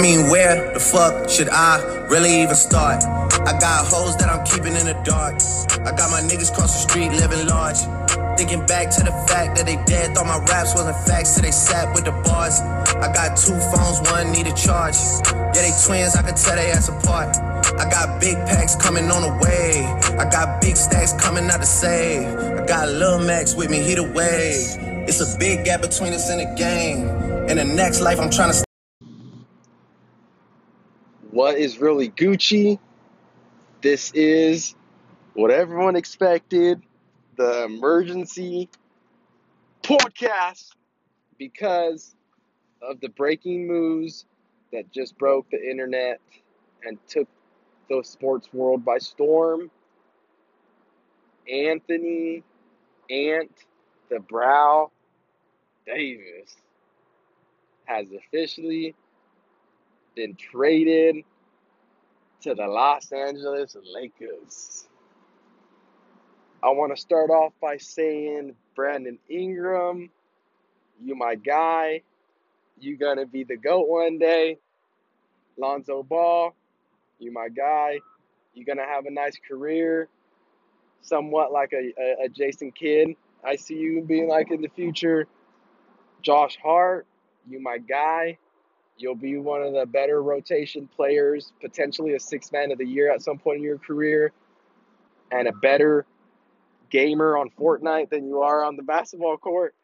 I mean, where the fuck should I really even start? I got hoes that I'm keeping in the dark. I got my niggas cross the street living large. Thinking back to the fact that they dead, thought my raps wasn't facts, so they sat with the bars. I got two phones, one need a charge. Yeah, they twins, I can tell they ass apart. I got big packs coming on the way. I got big stacks coming out to save. I got Lil Max with me, he the way. It's a big gap between us in the game. In the next life, I'm trying to. What is really Gucci? This is what everyone expected the emergency podcast because of the breaking news that just broke the internet and took the sports world by storm. Anthony Ant the Brow Davis has officially been traded to the Los Angeles Lakers. I want to start off by saying, Brandon Ingram, you my guy. You gonna be the GOAT one day. Lonzo Ball, you my guy. You gonna have a nice career. Somewhat like a, a, a Jason Kidd. I see you being like in the future. Josh Hart, you my guy. You'll be one of the better rotation players, potentially a six man of the year at some point in your career, and a better gamer on Fortnite than you are on the basketball court.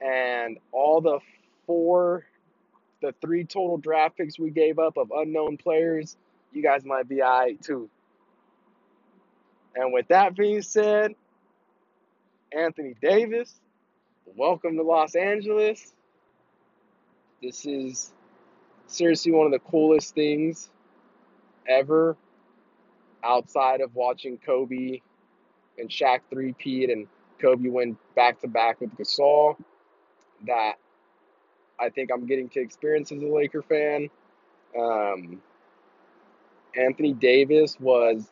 And all the four, the three total draft picks we gave up of unknown players, you guys might be right too. And with that being said, Anthony Davis, welcome to Los Angeles. This is seriously one of the coolest things ever outside of watching Kobe and Shaq three-peat and Kobe went back to back with Gasol that I think I'm getting to experience as a Laker fan. Um, Anthony Davis was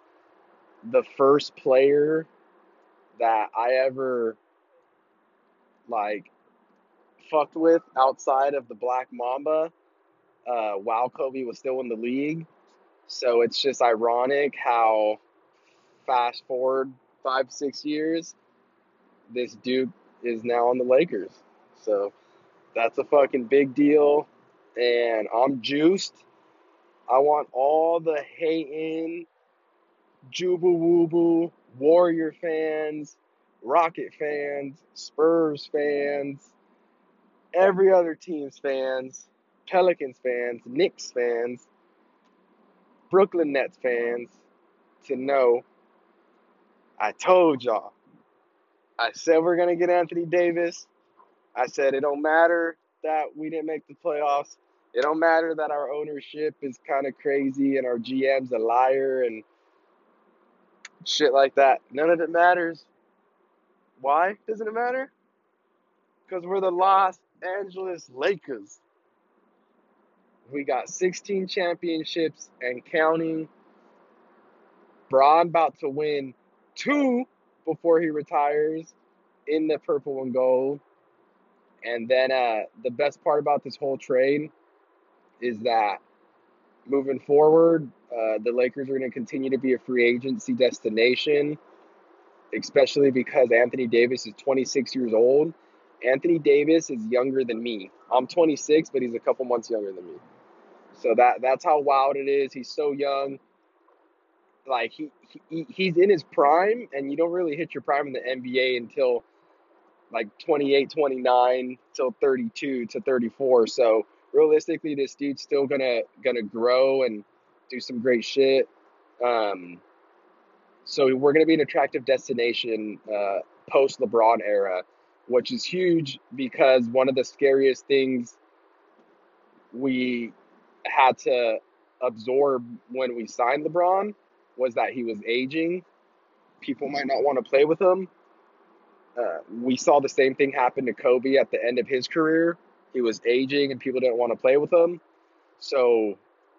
the first player that I ever like fucked with outside of the Black Mamba uh, while Kobe was still in the league. So it's just ironic how fast forward five, six years, this dude is now on the Lakers. So that's a fucking big deal. And I'm juiced. I want all the hating, Juba Woobu, Warrior fans, Rocket fans, Spurs fans, every other team's fans, Pelicans fans, Knicks fans, Brooklyn Nets fans to know I told y'all. I said we're going to get Anthony Davis. I said it don't matter that we didn't make the playoffs. It don't matter that our ownership is kind of crazy and our GM's a liar and shit like that. None of it matters. Why doesn't it matter? Because we're the Los Angeles Lakers. We got 16 championships and counting. Bron about to win two before he retires in the purple and gold. And then uh, the best part about this whole trade is that moving forward, uh, the Lakers are going to continue to be a free agency destination, especially because Anthony Davis is 26 years old. Anthony Davis is younger than me. I'm 26, but he's a couple months younger than me. So that that's how wild it is. He's so young. Like he, he he's in his prime, and you don't really hit your prime in the NBA until like 28, 29 till 32 to 34. So realistically, this dude's still gonna gonna grow and do some great shit. Um, so we're gonna be an attractive destination uh, post LeBron era, which is huge because one of the scariest things we had to absorb when we signed LeBron was that he was aging. People might not want to play with him. Uh, we saw the same thing happen to Kobe at the end of his career. He was aging and people didn't want to play with him. So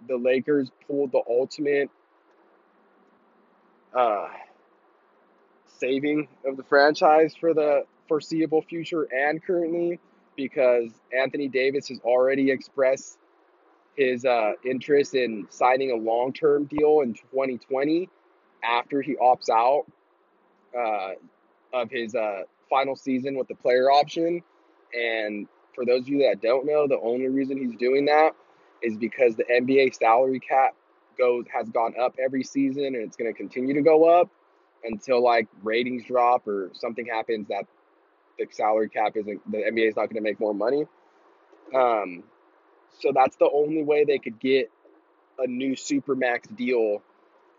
the Lakers pulled the ultimate uh, saving of the franchise for the foreseeable future and currently because Anthony Davis has already expressed his uh, interest in signing a long term deal in 2020 after he opts out uh, of his uh, final season with the player option. And for those of you that don't know, the only reason he's doing that is because the NBA salary cap goes has gone up every season and it's going to continue to go up until like ratings drop or something happens that the salary cap isn't the NBA is not going to make more money. Um, so that's the only way they could get a new supermax deal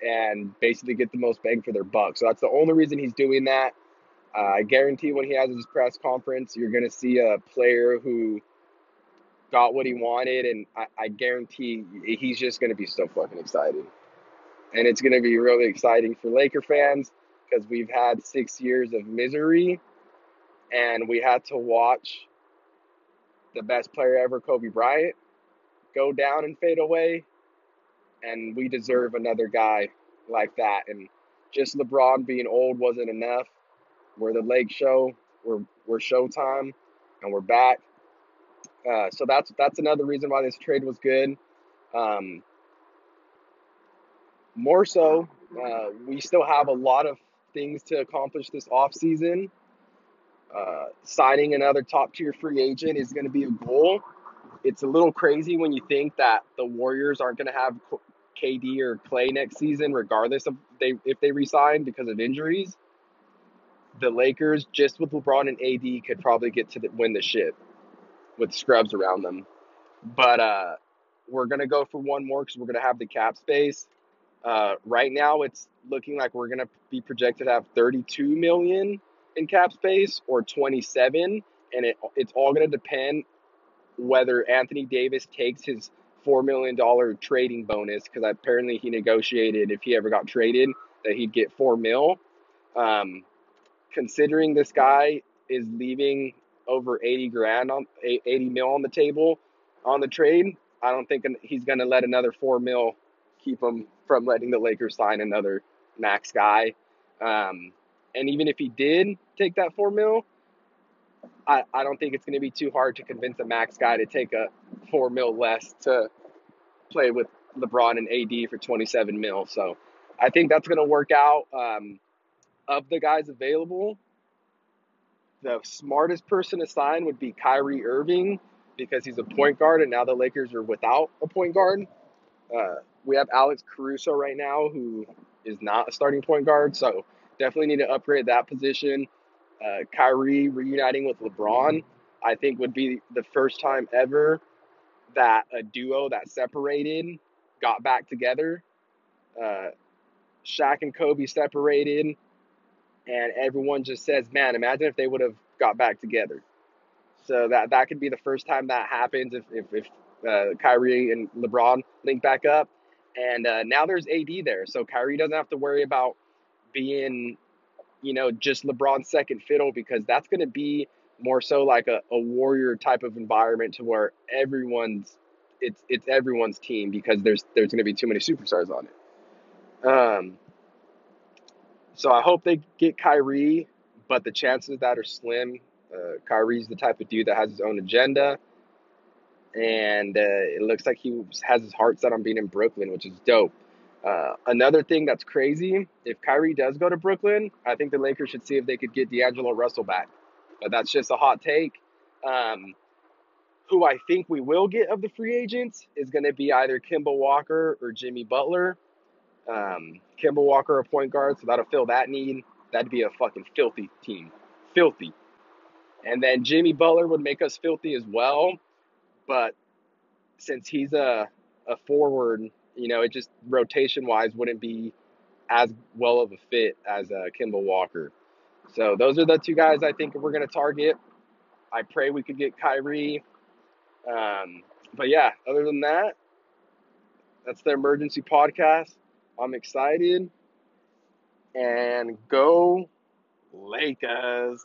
and basically get the most bang for their buck. So that's the only reason he's doing that. Uh, I guarantee when he has his press conference, you're going to see a player who got what he wanted, and I, I guarantee he's just going to be so fucking excited. And it's going to be really exciting for Laker fans because we've had six years of misery, and we had to watch the best player ever, Kobe Bryant, go down and fade away. And we deserve another guy like that. And just LeBron being old wasn't enough. We're the Lake Show. We're we're Showtime, and we're back. Uh, so that's that's another reason why this trade was good. Um, more so, uh, we still have a lot of things to accomplish this off season. Uh, signing another top tier free agent is going to be a goal. It's a little crazy when you think that the Warriors aren't going to have KD or Clay next season, regardless of they if they resign because of injuries. The Lakers, just with LeBron and AD, could probably get to the, win the ship with scrubs around them. But uh, we're gonna go for one more because we're gonna have the cap space. Uh, right now, it's looking like we're gonna be projected to have 32 million in cap space or 27, and it it's all gonna depend whether Anthony Davis takes his four million dollar trading bonus because apparently he negotiated if he ever got traded that he'd get four mil. Um, considering this guy is leaving over 80 grand on 80 mil on the table on the trade, I don't think he's going to let another four mil keep him from letting the Lakers sign another max guy. Um, and even if he did take that four mil, I, I don't think it's going to be too hard to convince a max guy to take a four mil less to play with LeBron and AD for 27 mil. So I think that's going to work out. Um, of the guys available, the smartest person to sign would be Kyrie Irving because he's a point guard, and now the Lakers are without a point guard. Uh, we have Alex Caruso right now, who is not a starting point guard, so definitely need to upgrade that position. Uh, Kyrie reuniting with LeBron, I think, would be the first time ever that a duo that separated got back together. Uh, Shaq and Kobe separated, and everyone just says, "Man, imagine if they would have got back together." So that that could be the first time that happens if if, if uh, Kyrie and LeBron link back up, and uh, now there's AD there, so Kyrie doesn't have to worry about being, you know, just LeBron's second fiddle because that's going to be more so like a, a warrior type of environment to where everyone's it's it's everyone's team because there's there's going to be too many superstars on it. Um, so I hope they get Kyrie, but the chances of that are slim. Uh, Kyrie's the type of dude that has his own agenda, and uh, it looks like he has his heart set on being in Brooklyn, which is dope. Uh, another thing that's crazy, if Kyrie does go to Brooklyn, I think the Lakers should see if they could get D'Angelo Russell back. But that's just a hot take. Um, who I think we will get of the free agents is going to be either Kemba Walker or Jimmy Butler. Um, Kemba Walker, a point guard, so that'll fill that need. That'd be a fucking filthy team. Filthy. And then Jimmy Butler would make us filthy as well. But since he's a, a forward, you know, it just rotation wise wouldn't be as well of a fit as uh, Kemba Walker. So those are the two guys I think we're going to target. I pray we could get Kyrie. Um, but yeah, other than that, that's the emergency podcast. I'm excited. And go Lakers.